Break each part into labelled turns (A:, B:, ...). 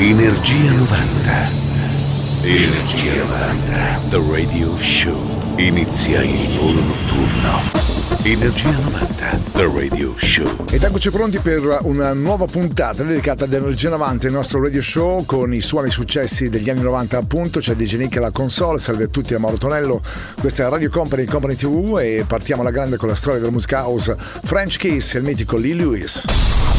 A: Energia 90. Energia 90. The Radio Show. Inizia il volo notturno. Energia 90. The Radio Show.
B: Ed eccoci pronti per una nuova puntata dedicata ad Energia 90, il nostro radio show con i suoni successi degli anni 90 appunto. C'è DJ Nick alla console, salve a tutti a Mauro Tonello. Questa è Radio Company, Company TV e partiamo alla grande con la storia della musica house French Kiss e il mitico Lee Lewis.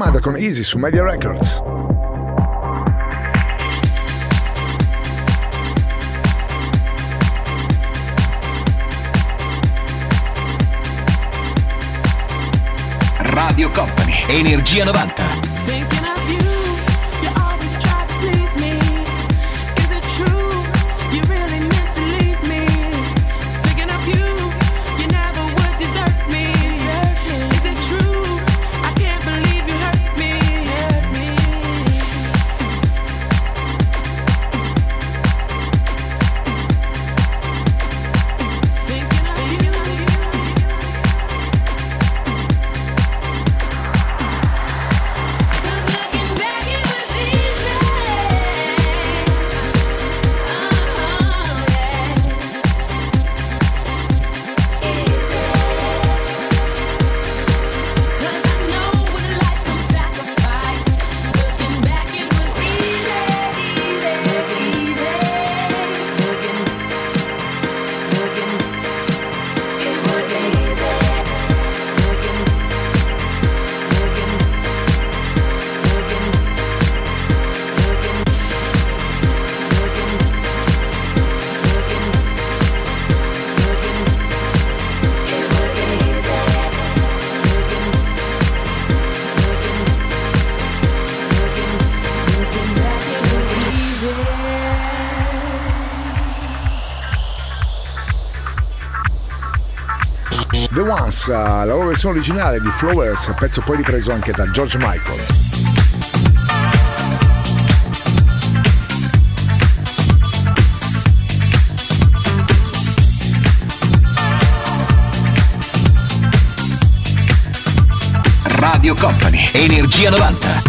B: Armada con Easy su Media Records.
A: Radio Company, Energia 90.
B: Once, la loro versione originale di Flowers, pezzo poi ripreso anche da George Michael.
A: Radio Company, Energia 90.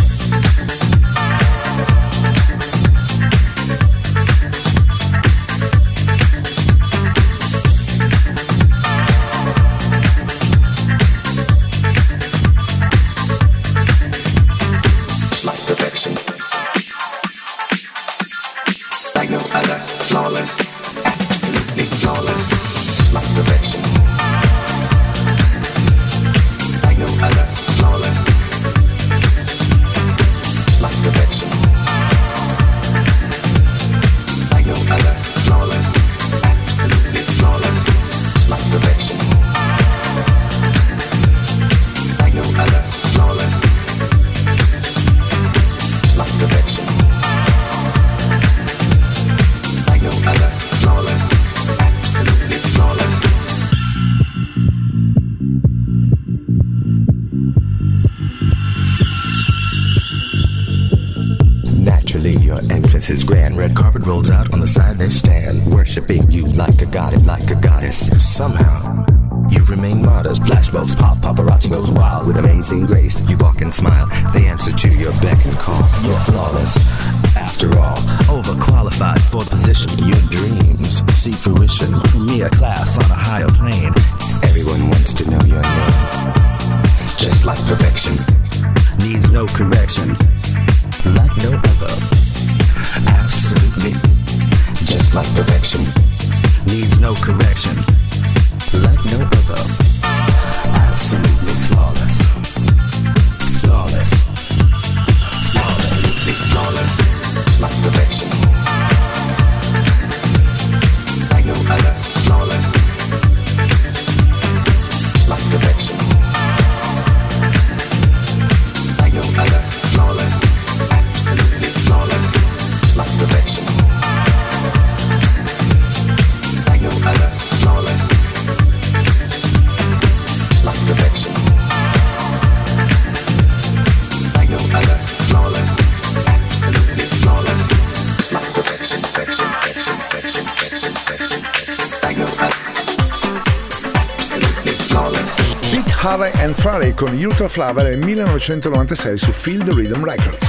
C: Anne Farley con Ultra Flower nel 1996 su Field Rhythm Records.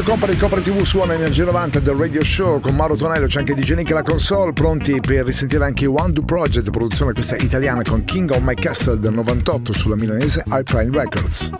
C: Radio Company, Copra TV suona Energia 90 del Radio Show con Mauro Tonello, c'è anche DJ Nick la console, pronti per risentire anche One Do Project, produzione questa italiana con King of My Castle del 98 sulla milanese Alpine Records.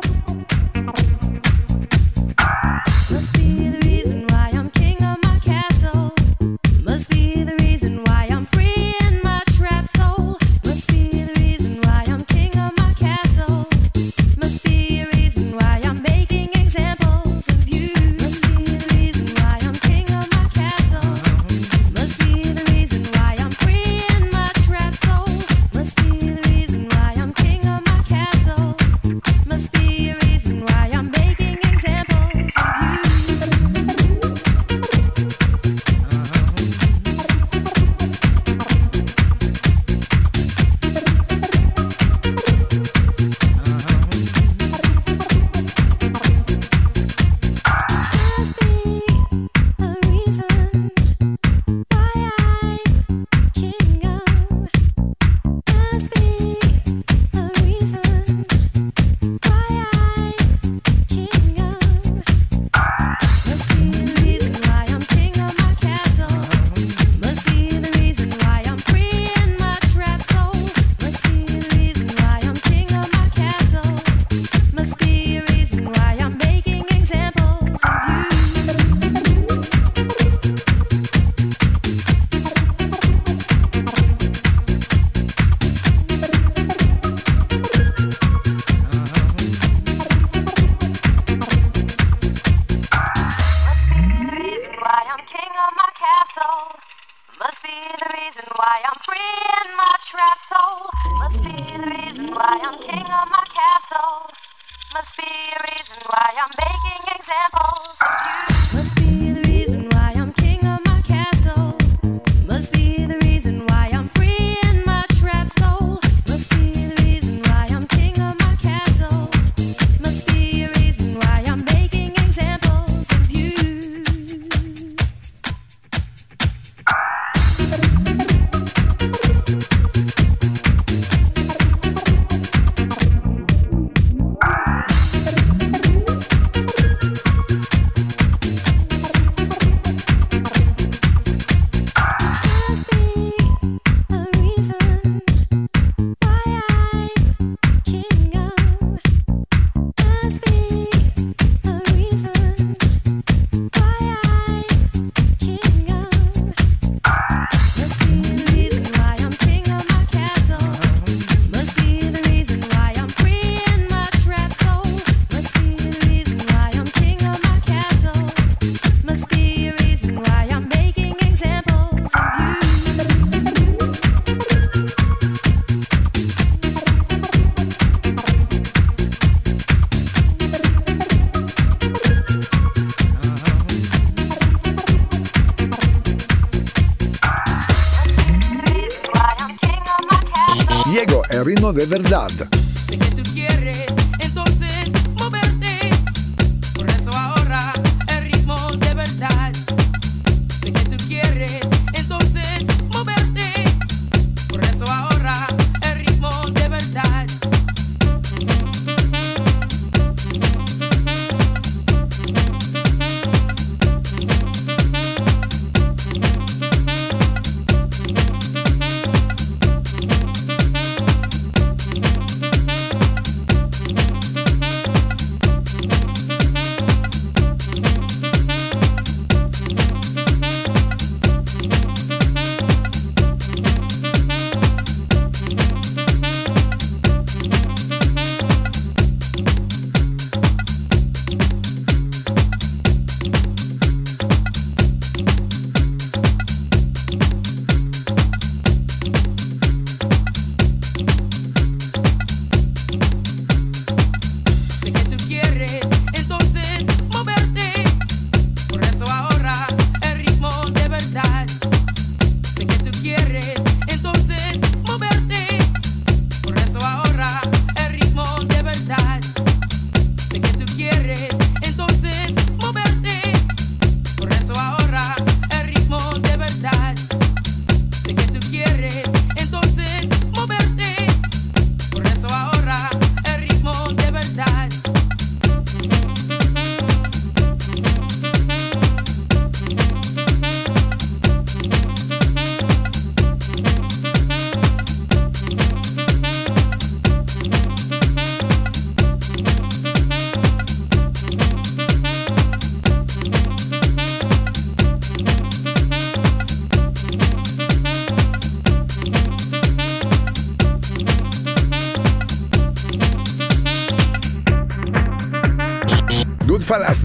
D: El ritmo de verdad.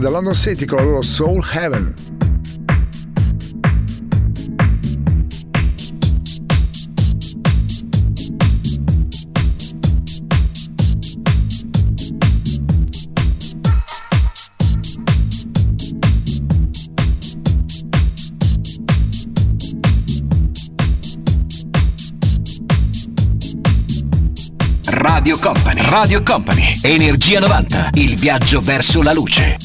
D: Da London City con la loro Soul Heaven.
A: Radio Company. Radio Company. Energia 90. Il viaggio verso la luce.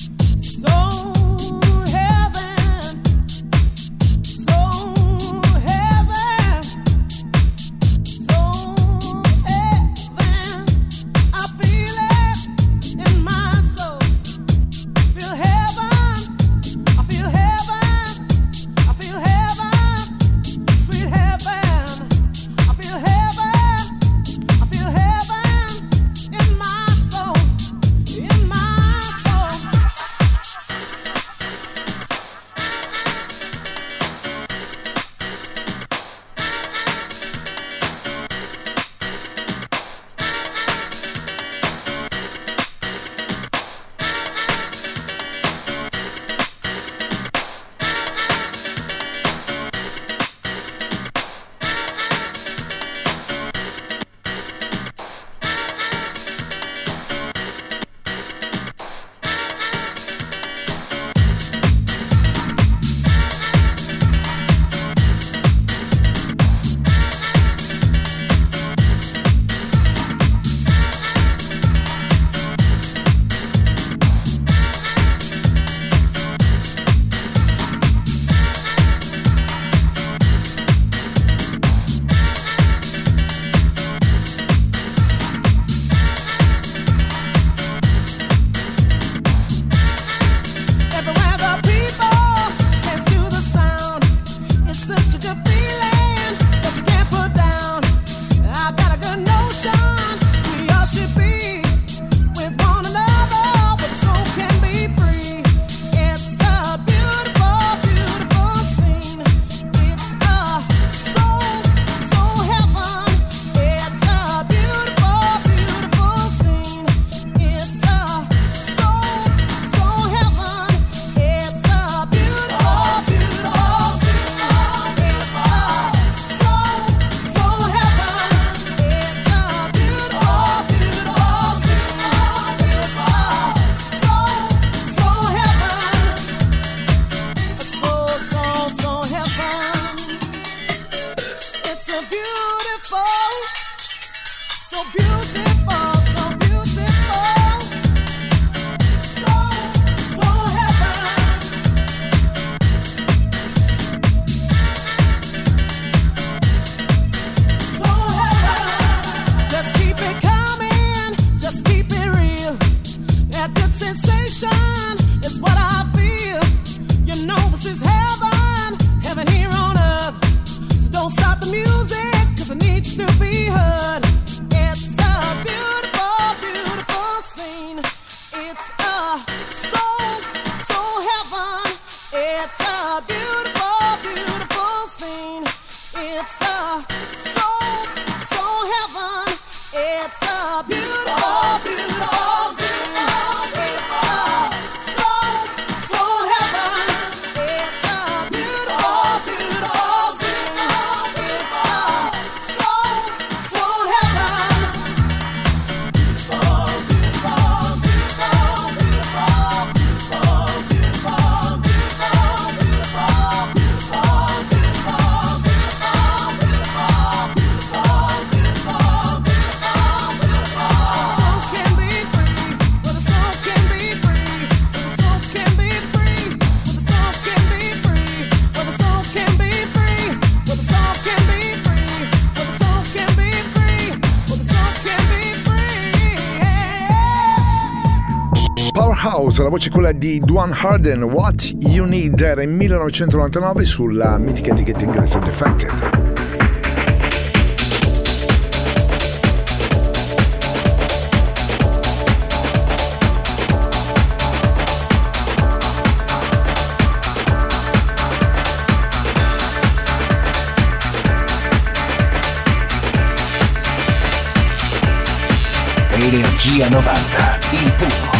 A: La voce quella di Duane Harden, What You Need, era in 1999 sulla mitica etichetta inglese Defected.
E: Energia 90, il puro,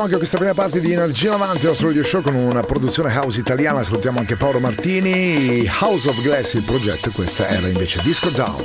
A: Concludiamo anche questa prima parte di Energia 90, il nostro radio show con una produzione house italiana. Salutiamo anche Paolo Martini, House of Glass il progetto, e questa era invece Disco Down.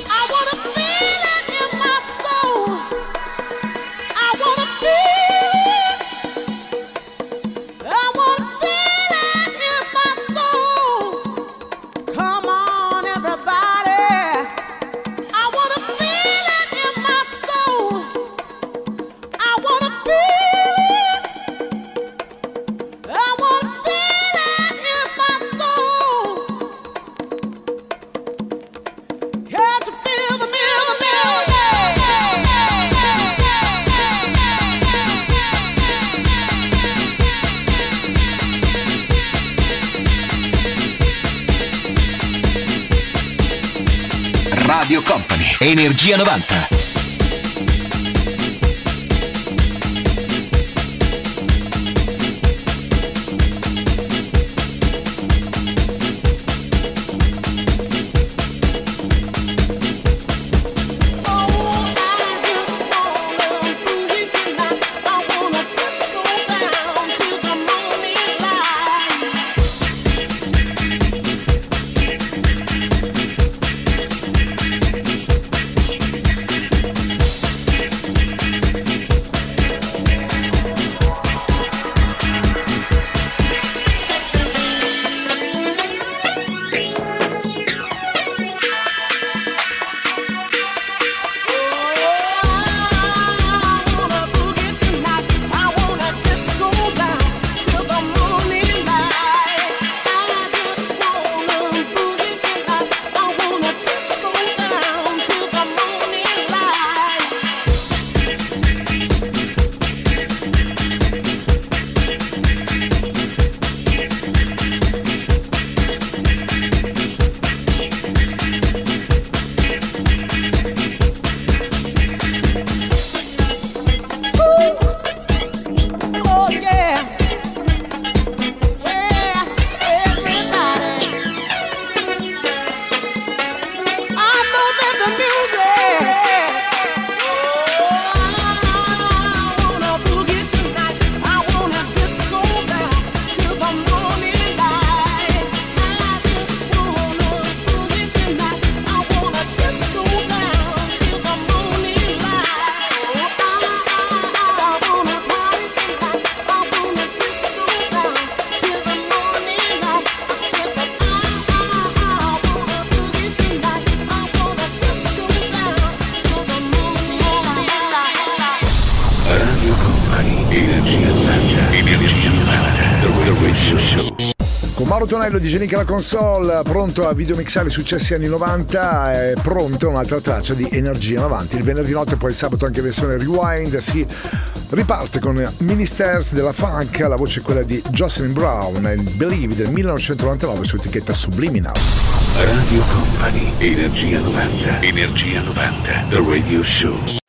E: Energia 90.
A: Energia 90. Energia 90. The Radio Show.
B: Con Mauro Tonello di Genica la console, pronto a videomixare i successi anni 90, è pronta un'altra traccia di Energia 90. Il venerdì notte, poi il sabato anche versione rewind, si riparte con Ministers della Funk, la voce è quella di Jocelyn Brown, il Believe del 1999 su etichetta Subliminal.
A: Radio Company. Energia 90. Energia 90. The Radio Show.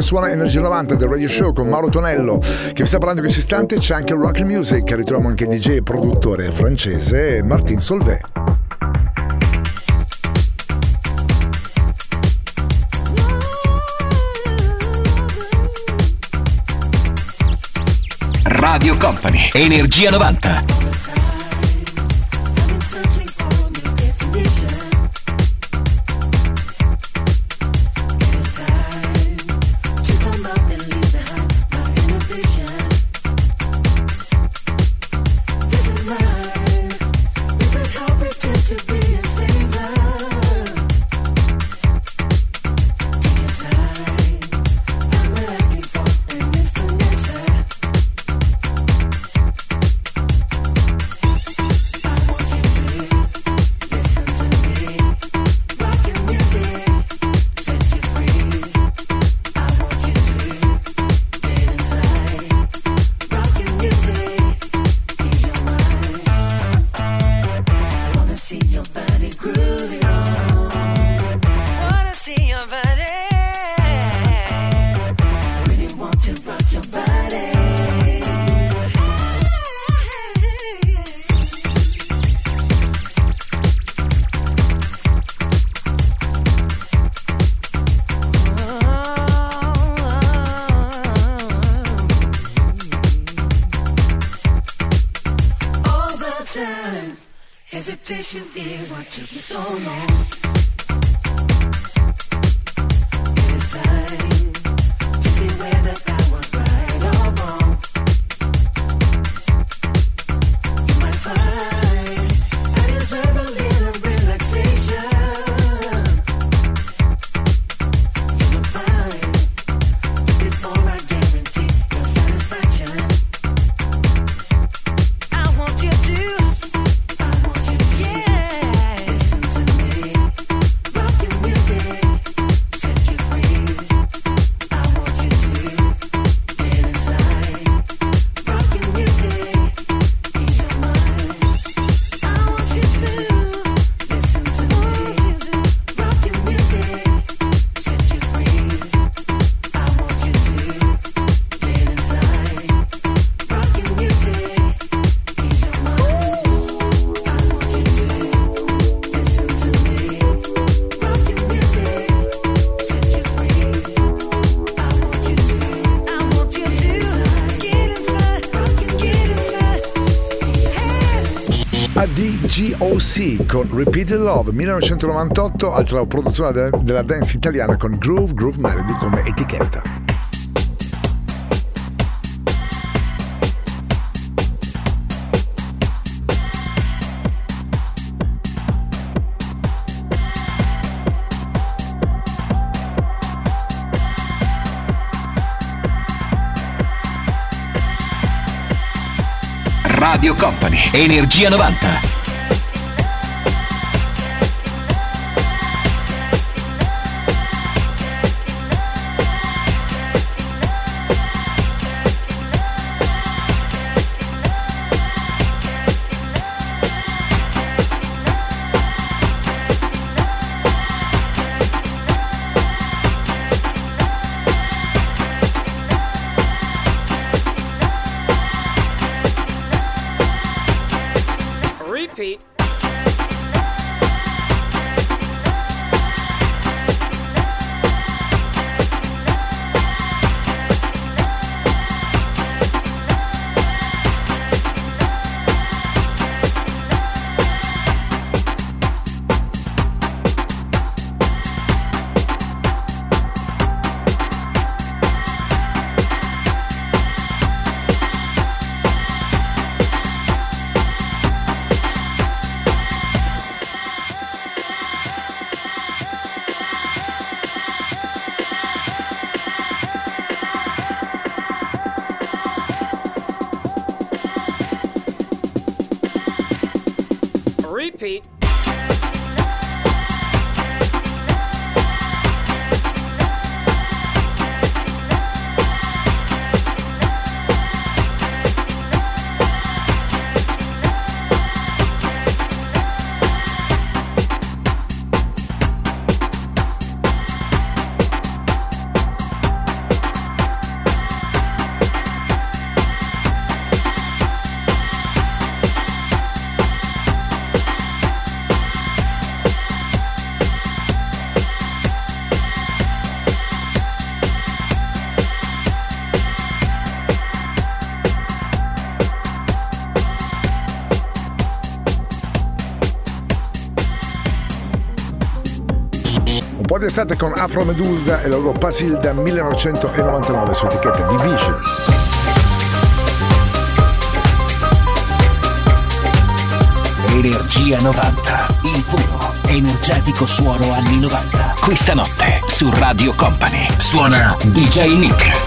B: Company suona Energia 90 del Radio Show con Mauro Tonello che vi sta parlando in questo istante. C'è anche Rock Music, ritroviamo anche DJ e produttore francese Martin Solvay.
F: Radio Company, Energia 90.
B: GOC con Repeated Love 1998, altra produzione della dance italiana con Groove Groove Melody come etichetta.
F: Radio Company, Energia 90.
B: Pete, Guardia Estate con Afro Medusa e la loro Pasilda 1999 su etichetta Division.
D: Energia 90, il puro, energetico suono anni 90. Questa notte su Radio Company suona DJ Nick.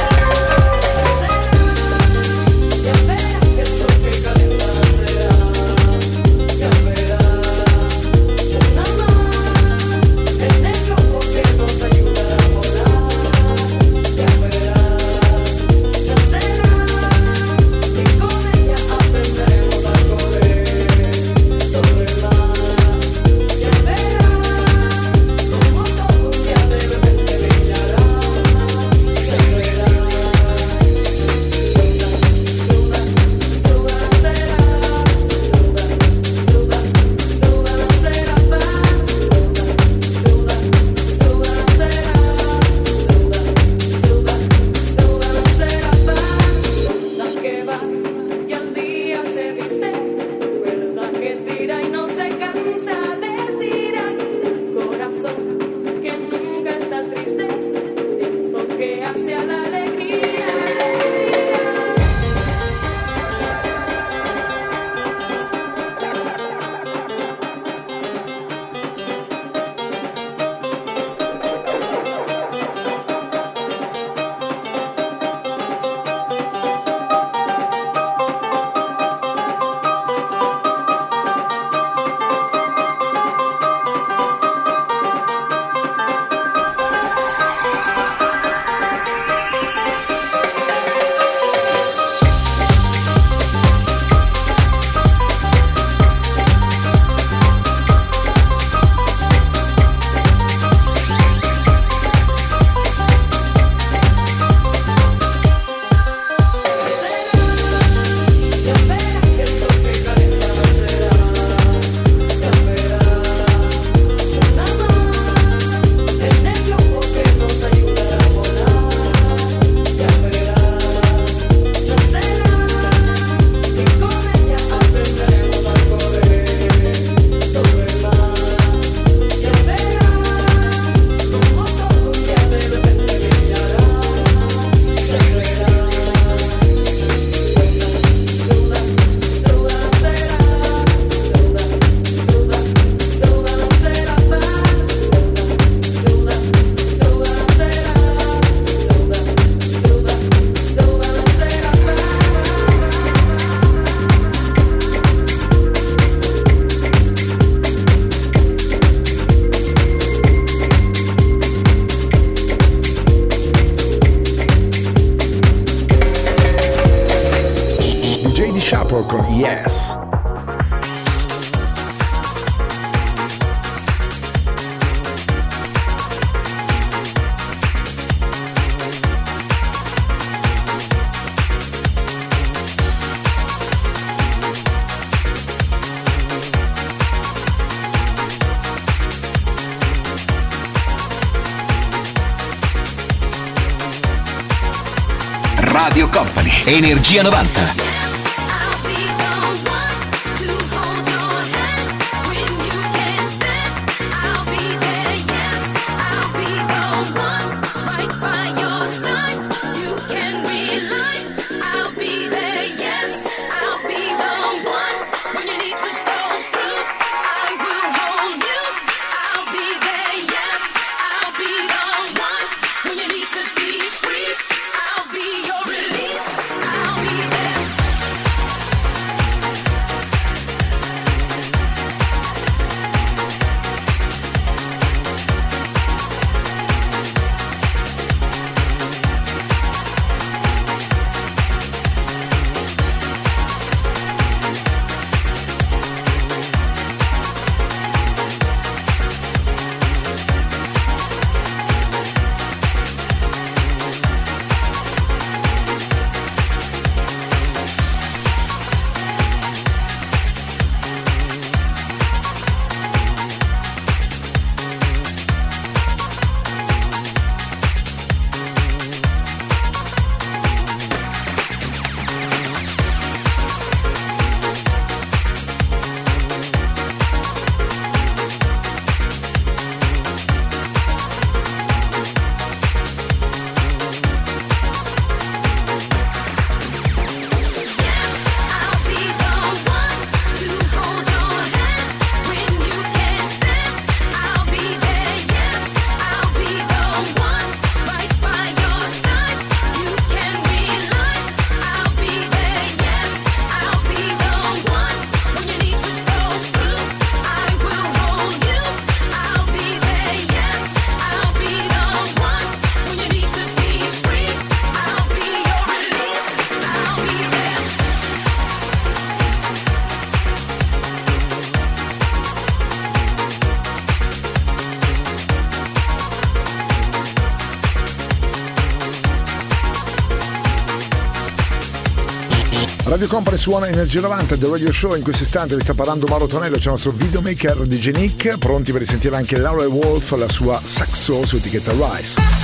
D: Energia 90.
B: Radio Company suona Energia 90 del Radio Show. In questo istante vi sta parlando Mauro Tonello, c'è il nostro videomaker DJ Nick, pronti per risentire anche Laura Wolf, la sua saxo su etichetta Rise.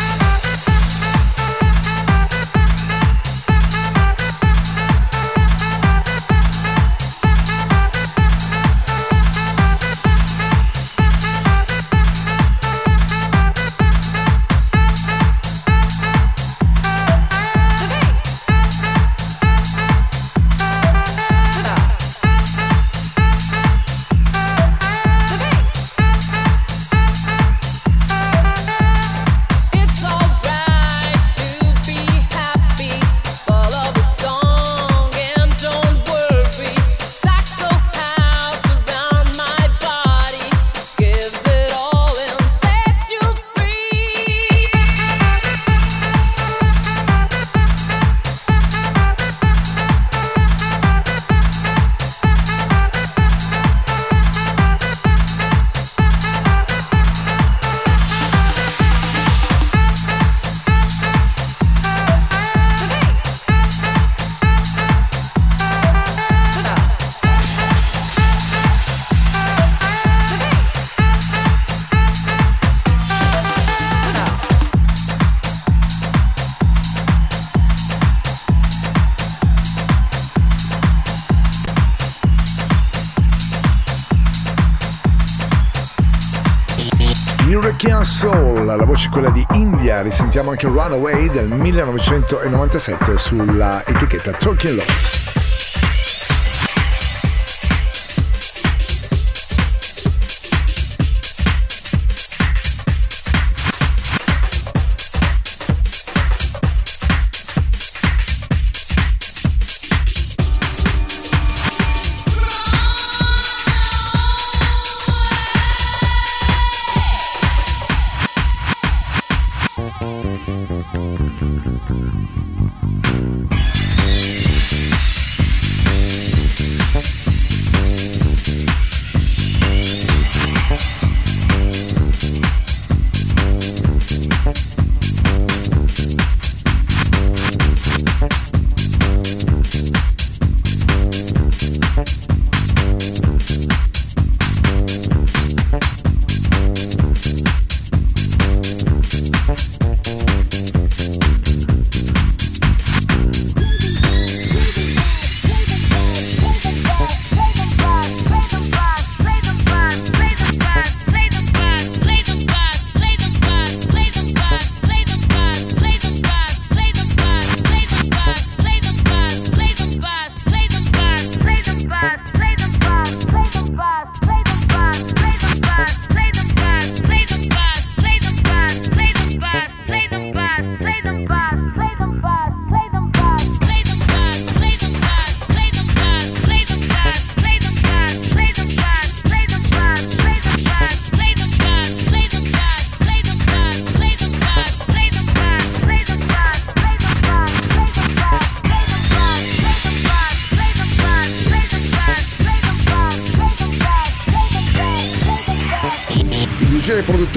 B: È quella di India, risentiamo anche Runaway del 1997 sulla etichetta Talking Lord.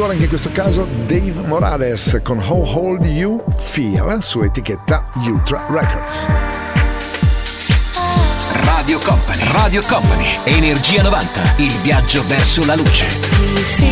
B: Produttore anche in questo caso Dave Morales con How Hold You Feel su etichetta Ultra Records.
G: Radio Company, Radio Company, Energia 90, il viaggio verso la luce.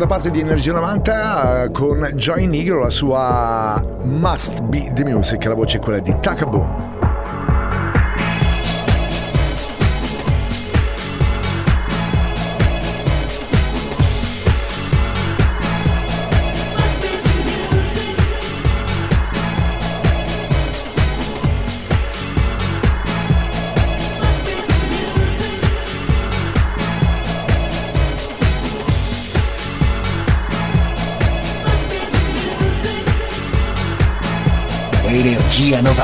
B: Seconda parte di Energia 90 eh, con Joy Nigro, la sua Must Be The Music, la voce è quella di Takaboom.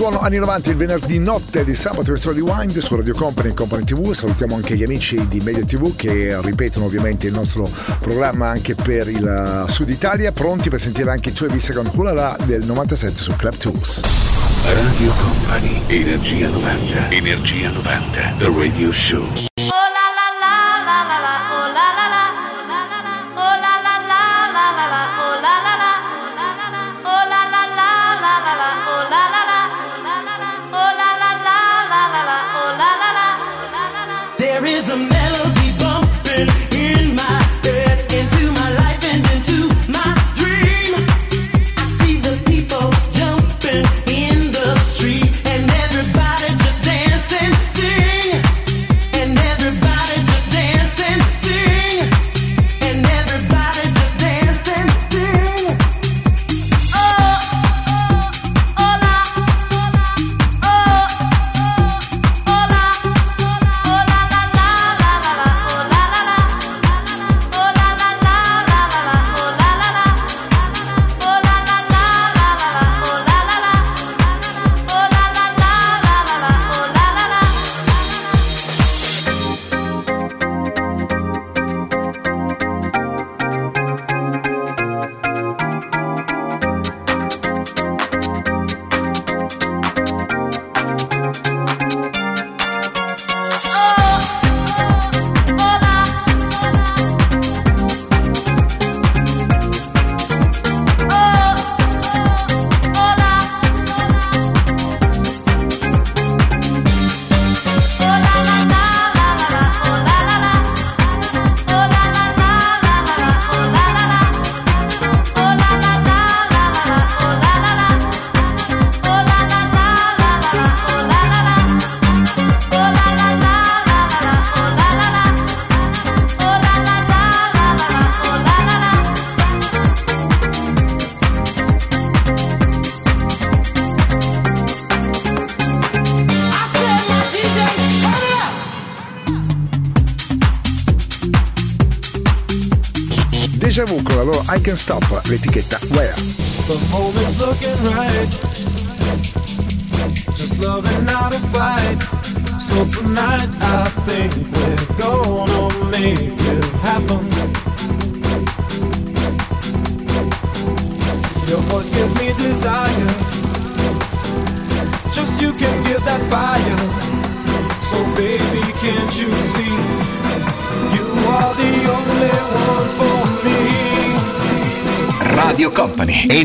B: Suono anni 90 il venerdì notte di sabato verso Rewind su Radio Company e Company TV. Salutiamo anche gli amici di Media TV che ripetono ovviamente il nostro programma anche per il uh, Sud Italia, pronti per sentire anche i tuoi viste con Hulala del 97 su Club Tools.
H: Radio Company, Energia 90, Energia 90, The Radio Show.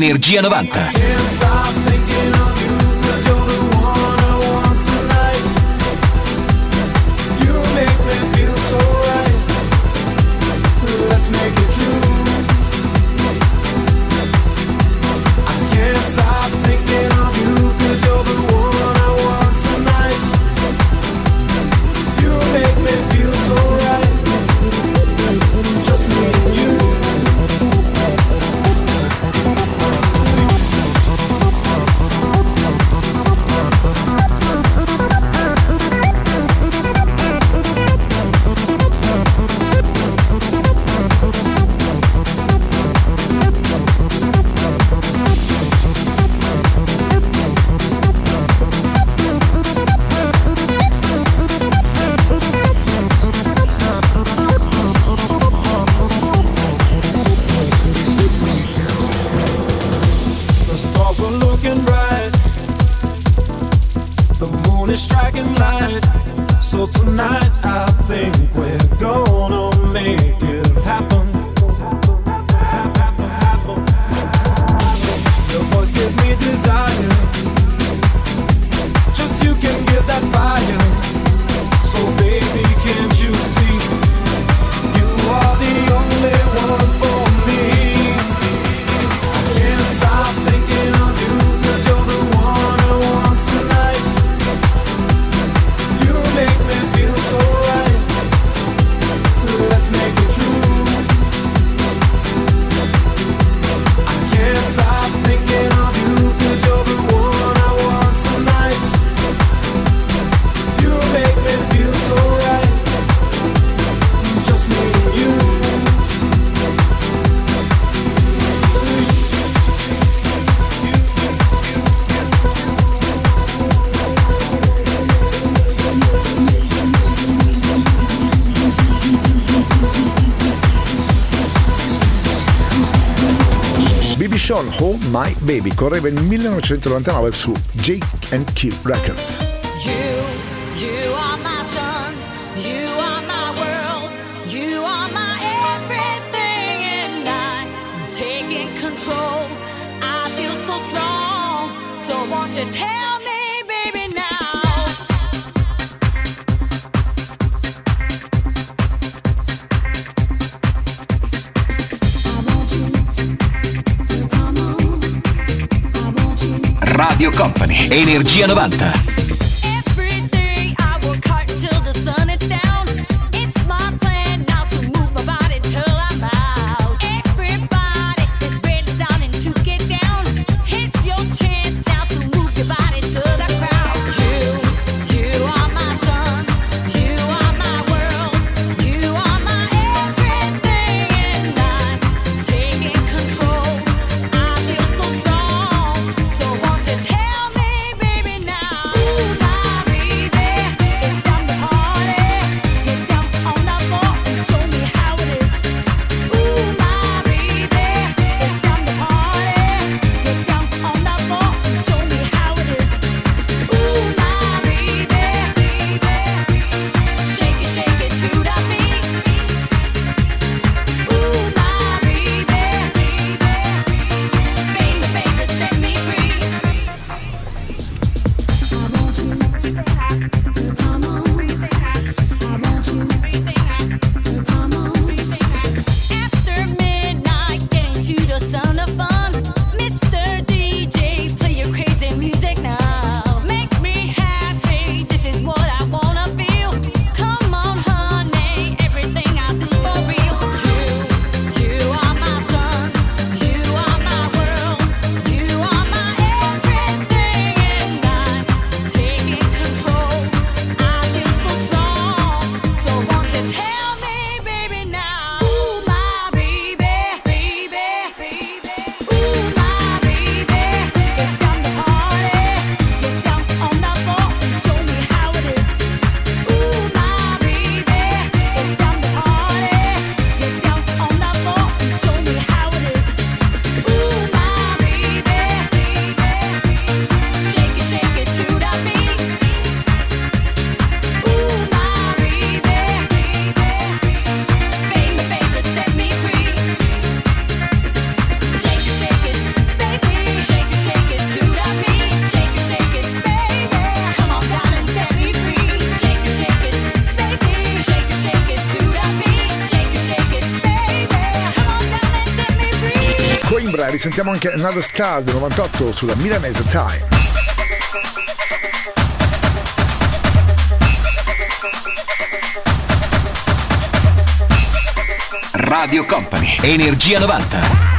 I: Energia 90.
J: My Baby, correva il 1999 su Jake Records.
I: Energia 90
B: ascoltiamo anche Another Star del 98 sulla Milanese Time.
G: Radio Company, Energia 90.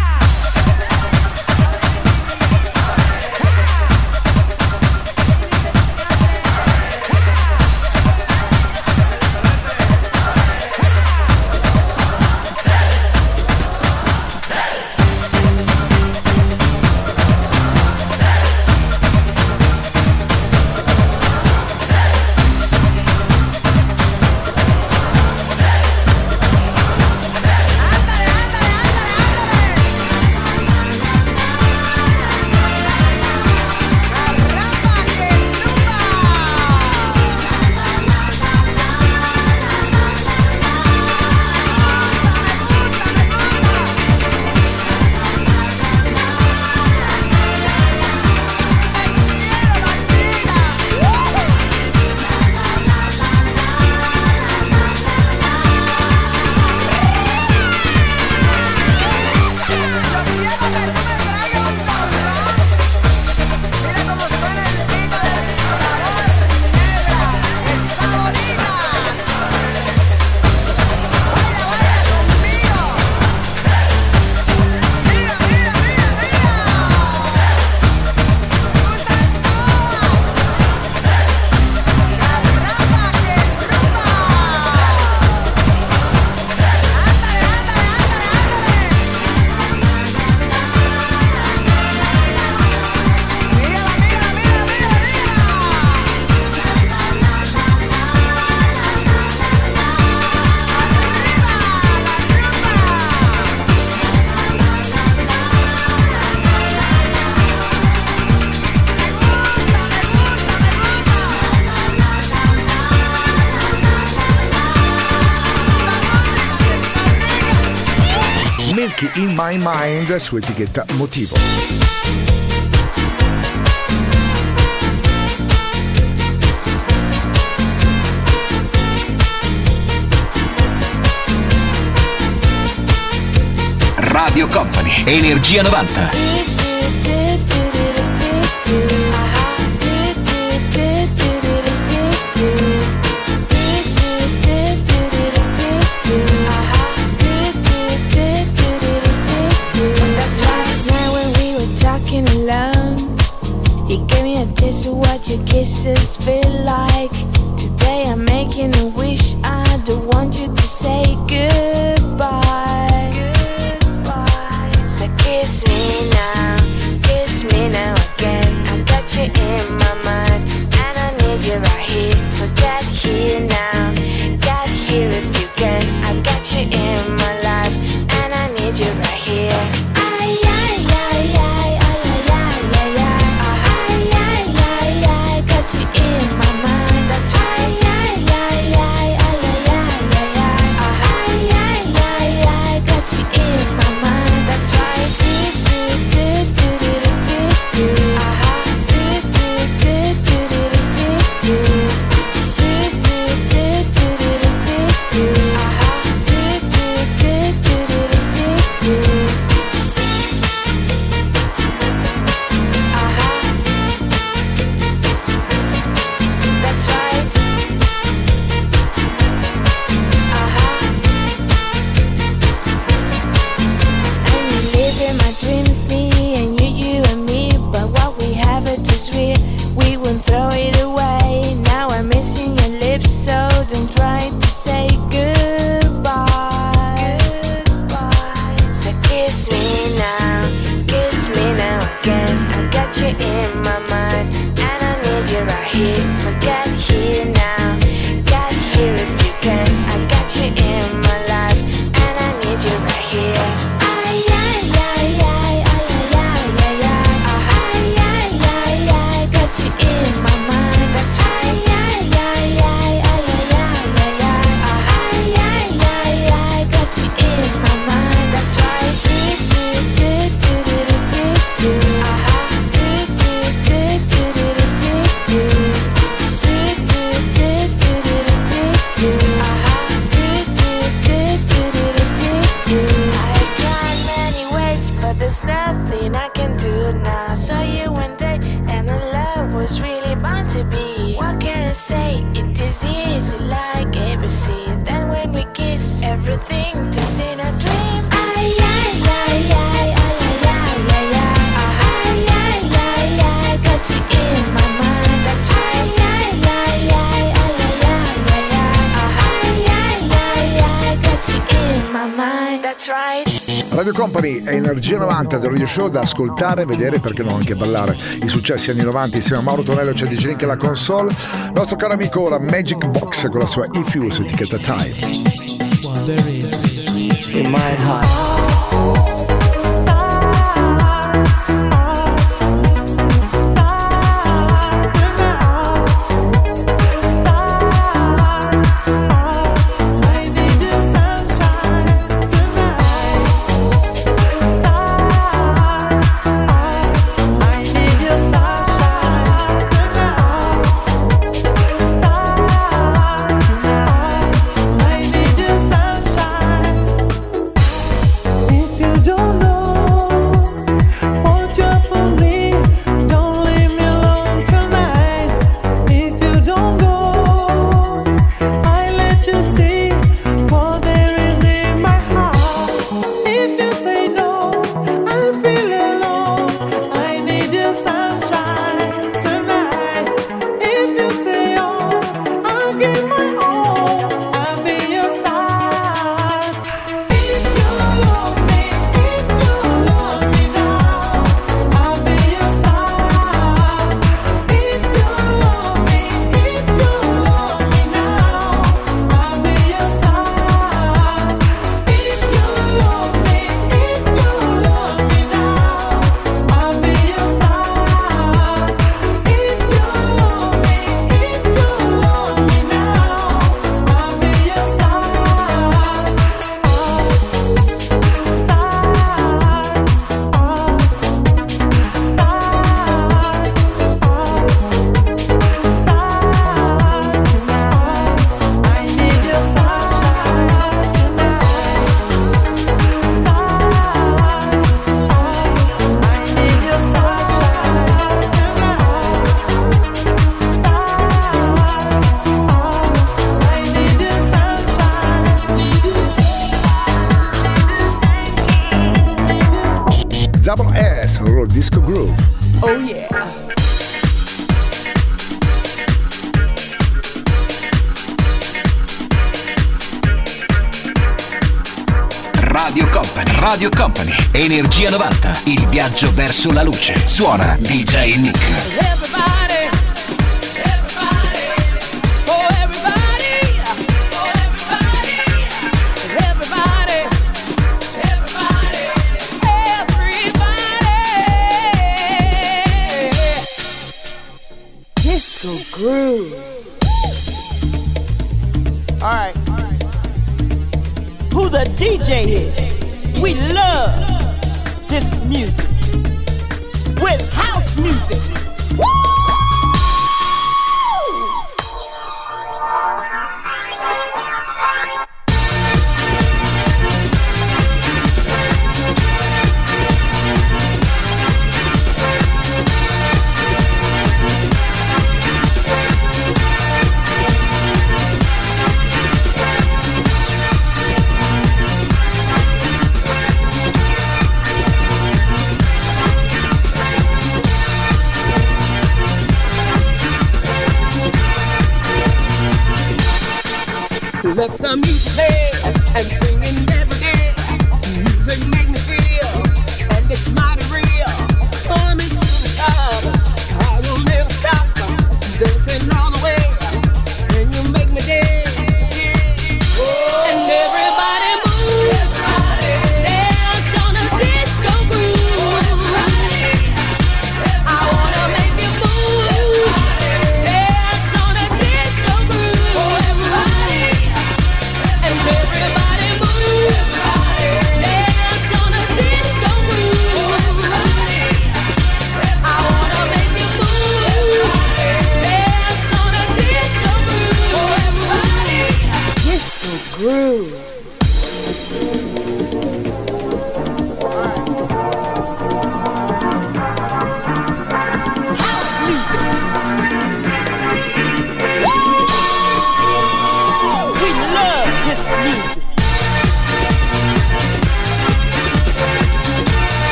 B: My Mind su etichetta Motivo.
G: Radio Company, Energia 90.
K: This face. But there's nothing I can do now. Saw you one day, and our love was really bound to be. What can I say? It is easy like ABC. Then when we kiss, everything turns in a dream. Ay, ay, ay, ay. ay. Got you in my
A: Radio Company è Energia 90 del Radio Show da ascoltare, vedere perché no anche ballare. I successi anni 90 insieme a Mauro Tonello c'è DJ Link alla console. Nostro caro amico la Magic Box con la sua If You etichetta Time
F: Energia 90, il viaggio verso la luce. Suona DJ Nick.
H: Everybody, oh oh. Who the DJ is? We love this music with house music.
J: Let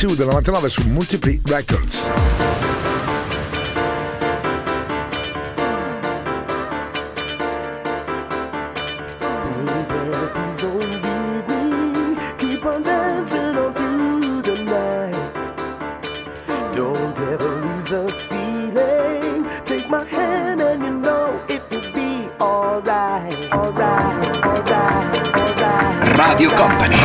L: 2 del 99 su Multipli Records.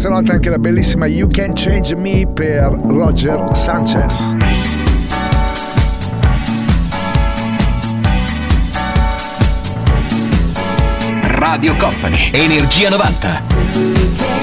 L: questa notte anche la bellissima You Can Change Me per Roger Sanchez.
H: Radio Company, Energia 90.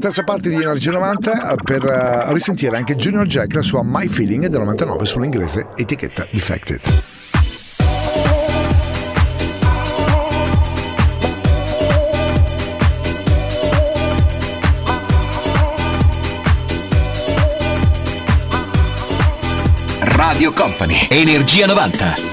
B: Terza parte di Energia 90 per eh, risentire anche Junior Jack la sua My Feeling del 99 sull'inglese etichetta Defected.
M: Radio Company, Energia 90.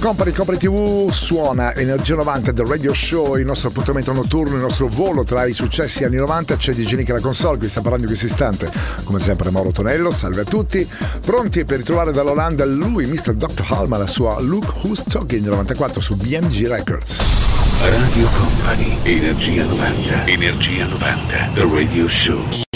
N: Company
B: Company TV suona Energia 90 del Radio Show, il nostro appuntamento notturno, il nostro volo tra i successi anni 90. C'è di Genica la console, qui sta parlando in questo istante, come sempre Mauro Tonello. Salve a tutti, pronti per ritrovare dall'Olanda lui, Mr. Dr. Halma, la sua Look Who's Talking del 94 su BMG Records.
N: Radio Company, Energia 90. Energia 90. The Radio Show.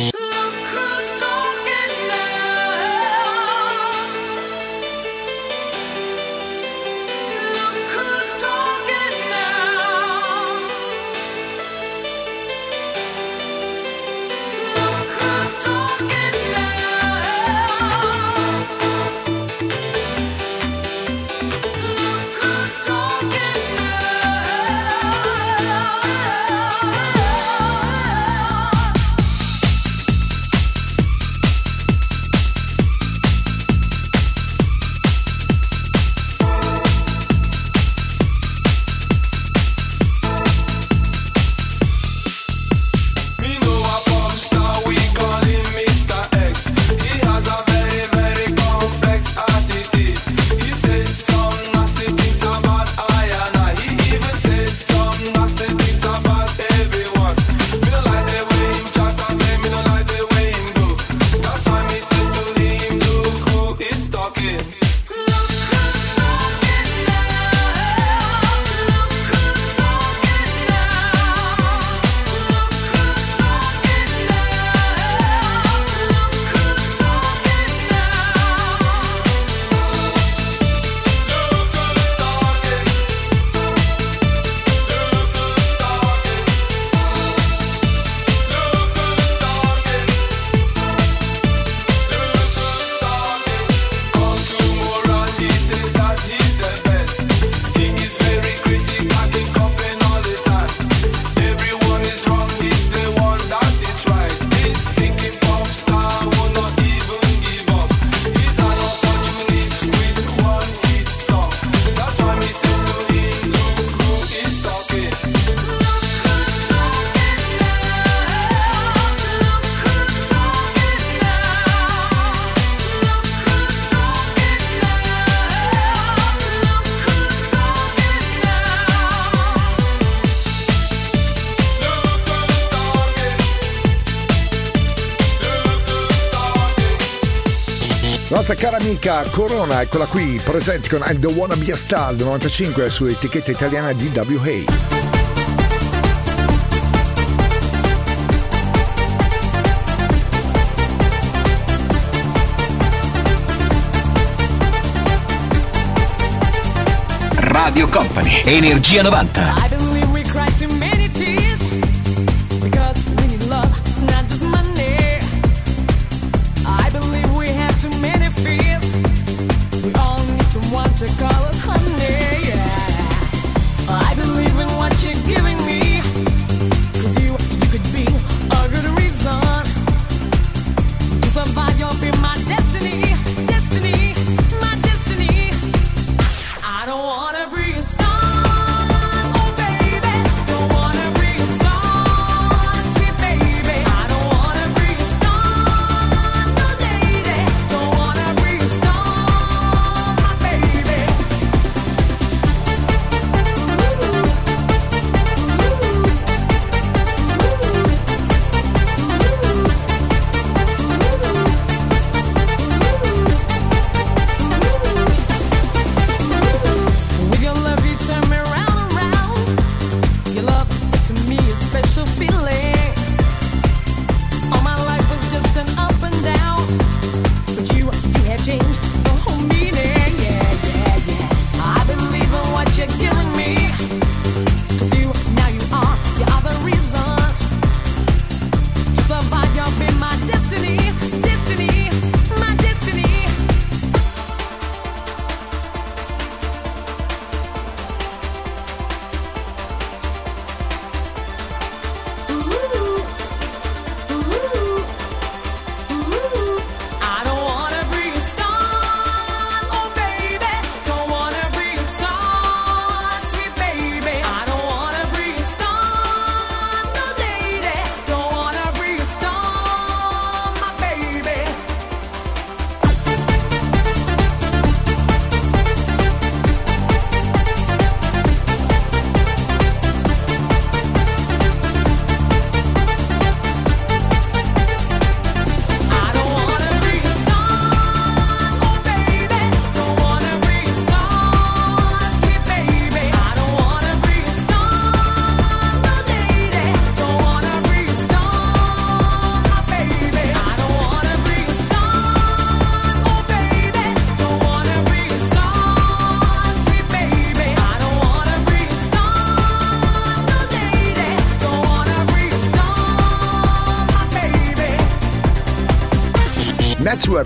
B: Amica Corona, eccola qui, presente con I Don't Wanna Be a Star del 95 su etichetta italiana DWA.
M: Radio Company, Energia 90.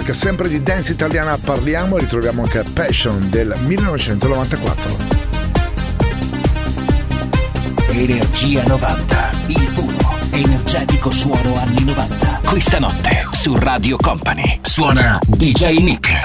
B: Network, sempre di dance italiana parliamo e ritroviamo anche Passion del 1994.
J: Energia 90, il puro, energetico suono anni 90. Questa notte su Radio Company suona DJ Nick.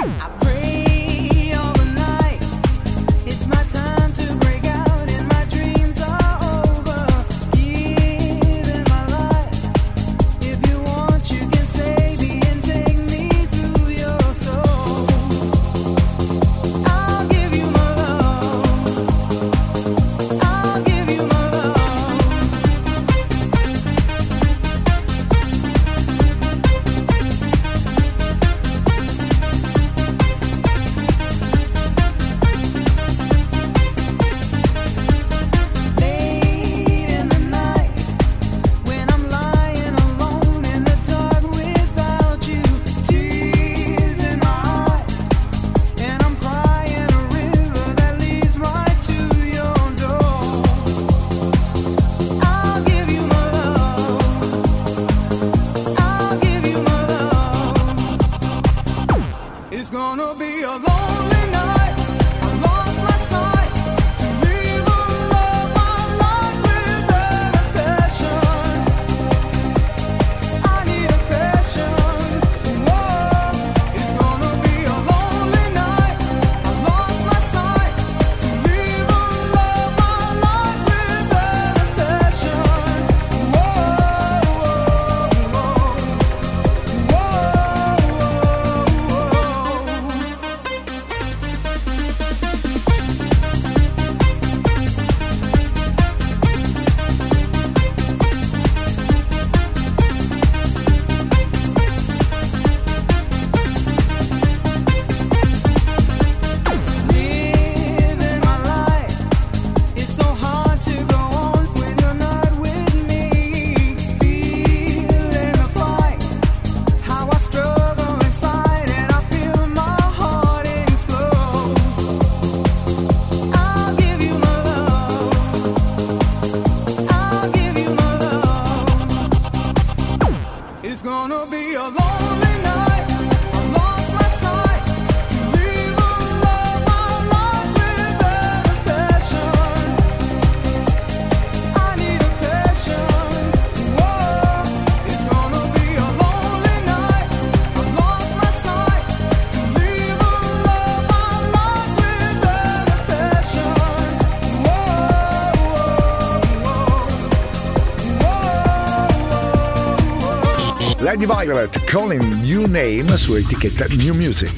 B: di Violet, Calling New Name su etichetta New Music.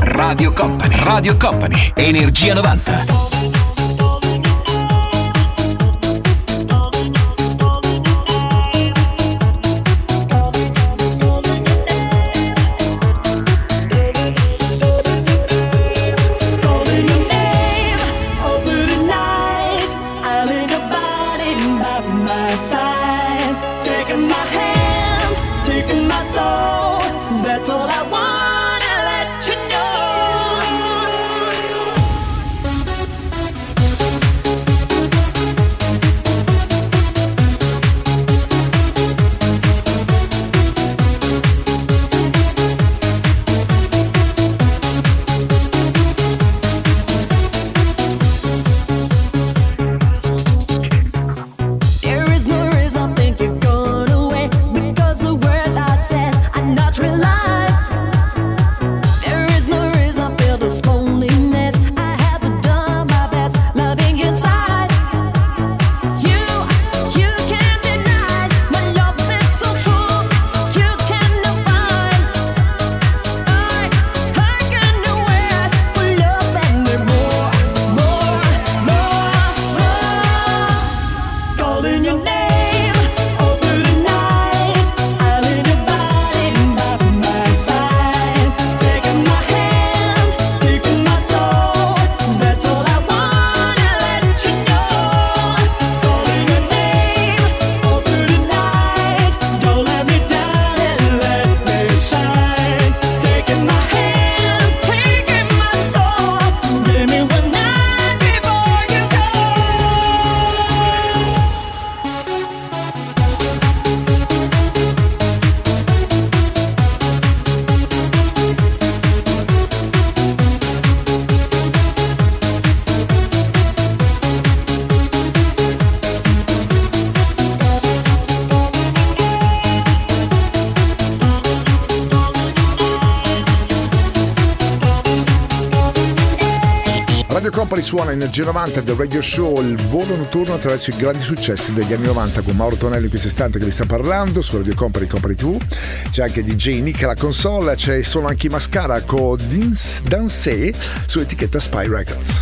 J: Radio Company, Radio Company, Energia 90.
O: calling your name.
B: Suona Energia 90 del Radio Show, il volo notturno attraverso i grandi successi degli anni 90 con Mauro Tonelli in questo istante che vi sta parlando su Radio Company Company TV. C'è anche DJ Nick alla console, c'è sono anche i Mascara con Dins- Dansé su etichetta Spy Records.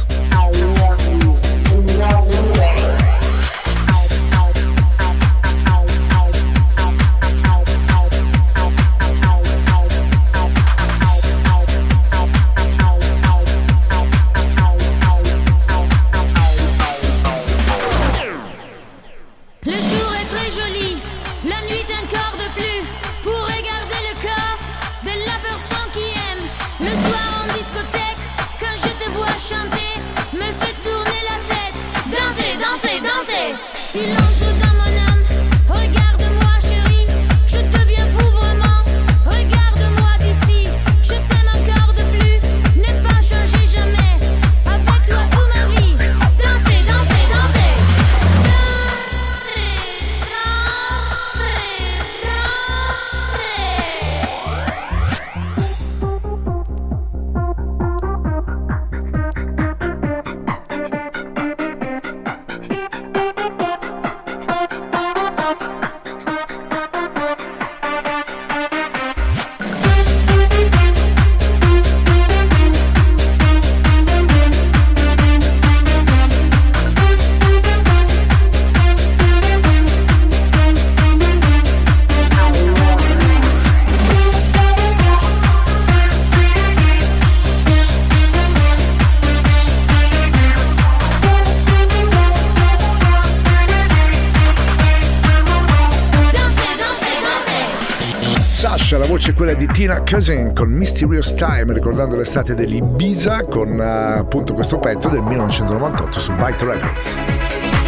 B: Quella di Tina Cousin con Mysterious Time, ricordando l'estate dell'Ibiza con eh, appunto questo pezzo del 1998 su Byte Records.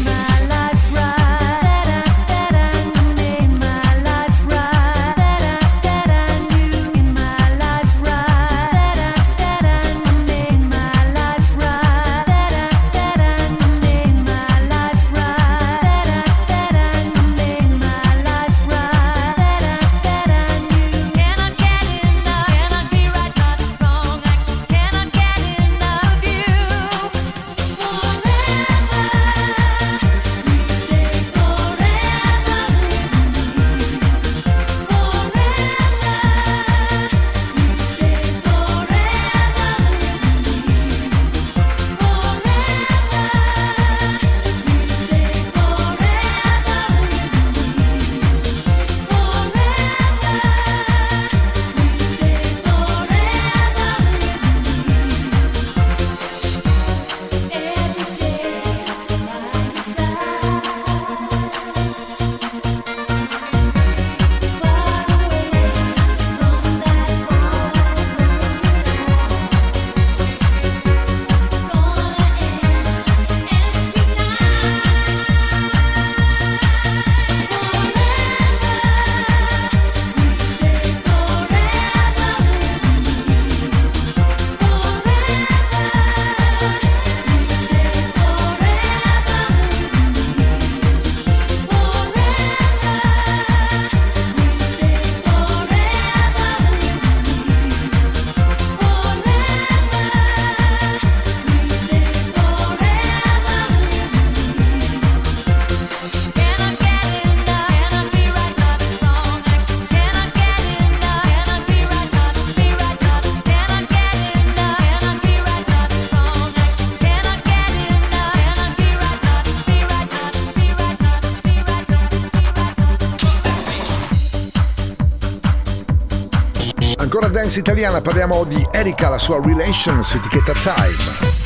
B: Dance italiana, parliamo di Erika, la sua relation su etichetta Time.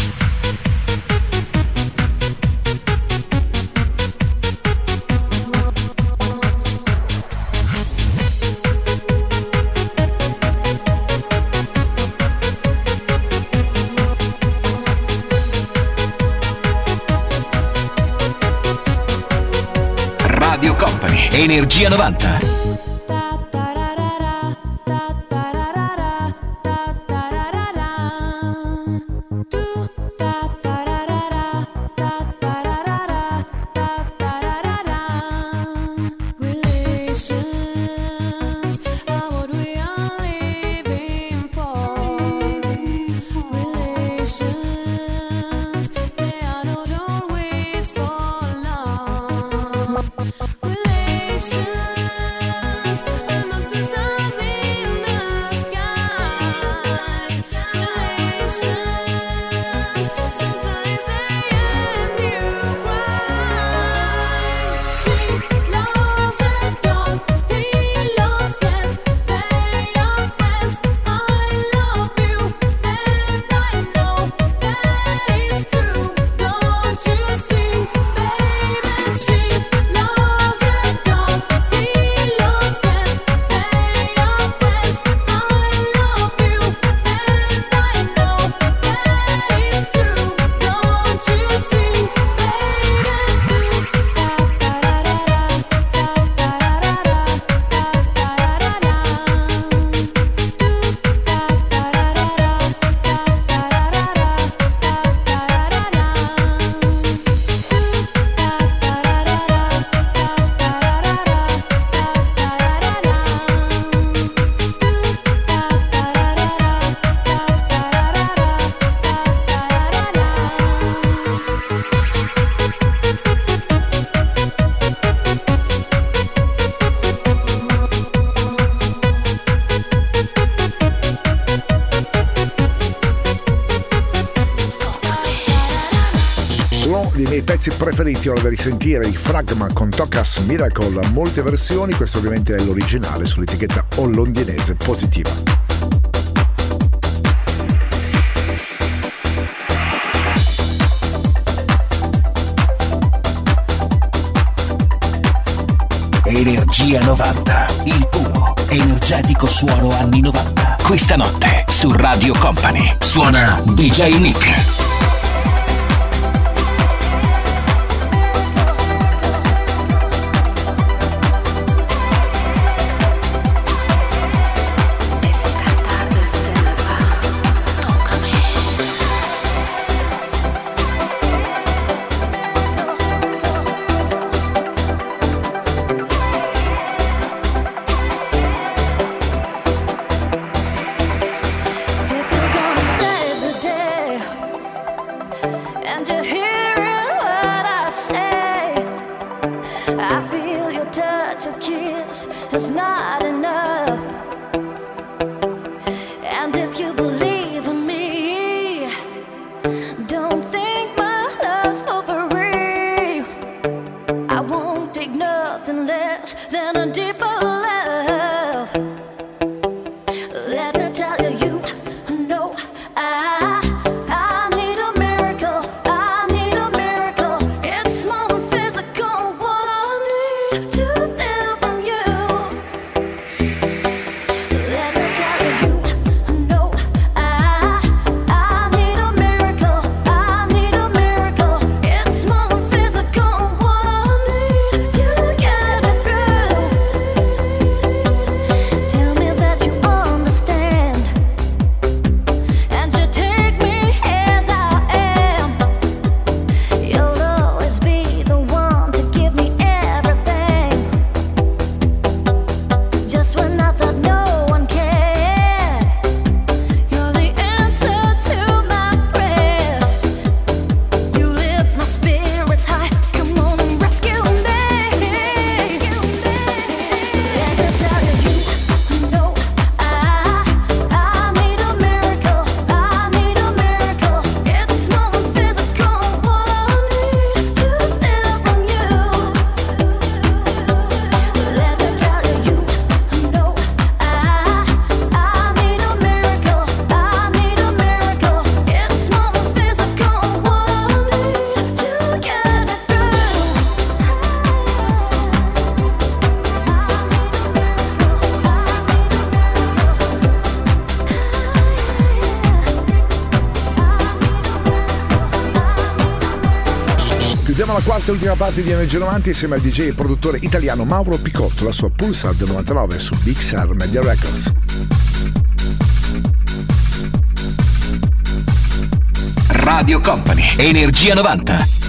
G: Energia 90.
B: Preferiti ora da risentire, i Fragma con Tocas Miracle, molte versioni, questo ovviamente è l'originale sull'etichetta londinese positiva.
G: Energia 90, il puro, energetico suono anni 90. Questa notte su Radio Company suona DJ Nick.
B: E ultima parte di Energia 90 insieme al DJ e produttore italiano Mauro Picotto, la sua Pulsar del 99 su Big Media Records.
G: Radio Company, Energia 90.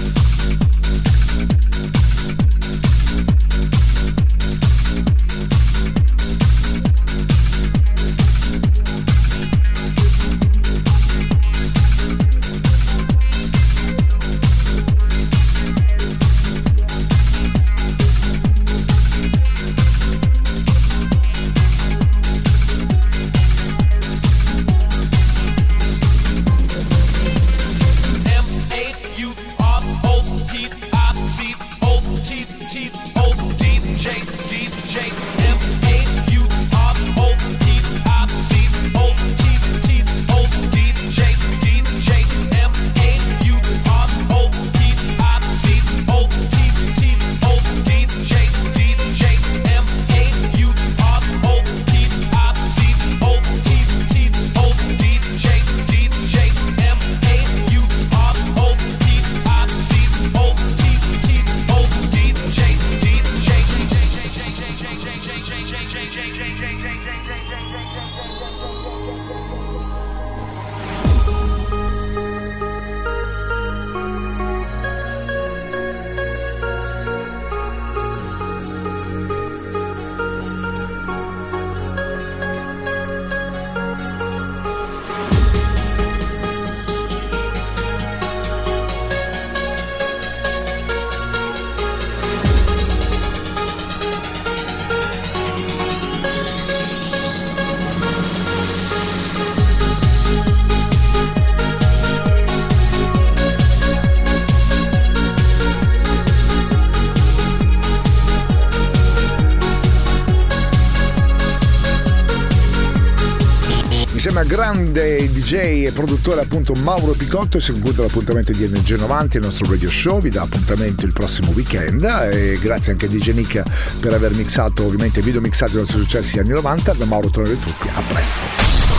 B: Produttore appunto Mauro Picotto si conclude l'appuntamento di Energia 90, il nostro radio show, vi dà appuntamento il prossimo weekend e grazie anche a DJ Nick per aver mixato ovviamente video mixato i nostri successi anni 90, da Mauro tornerei tutti, a presto.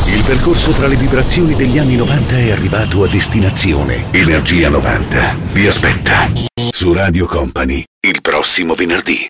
P: Il percorso tra le vibrazioni degli anni 90 è arrivato a destinazione. Energia 90 vi aspetta su Radio Company il prossimo venerdì.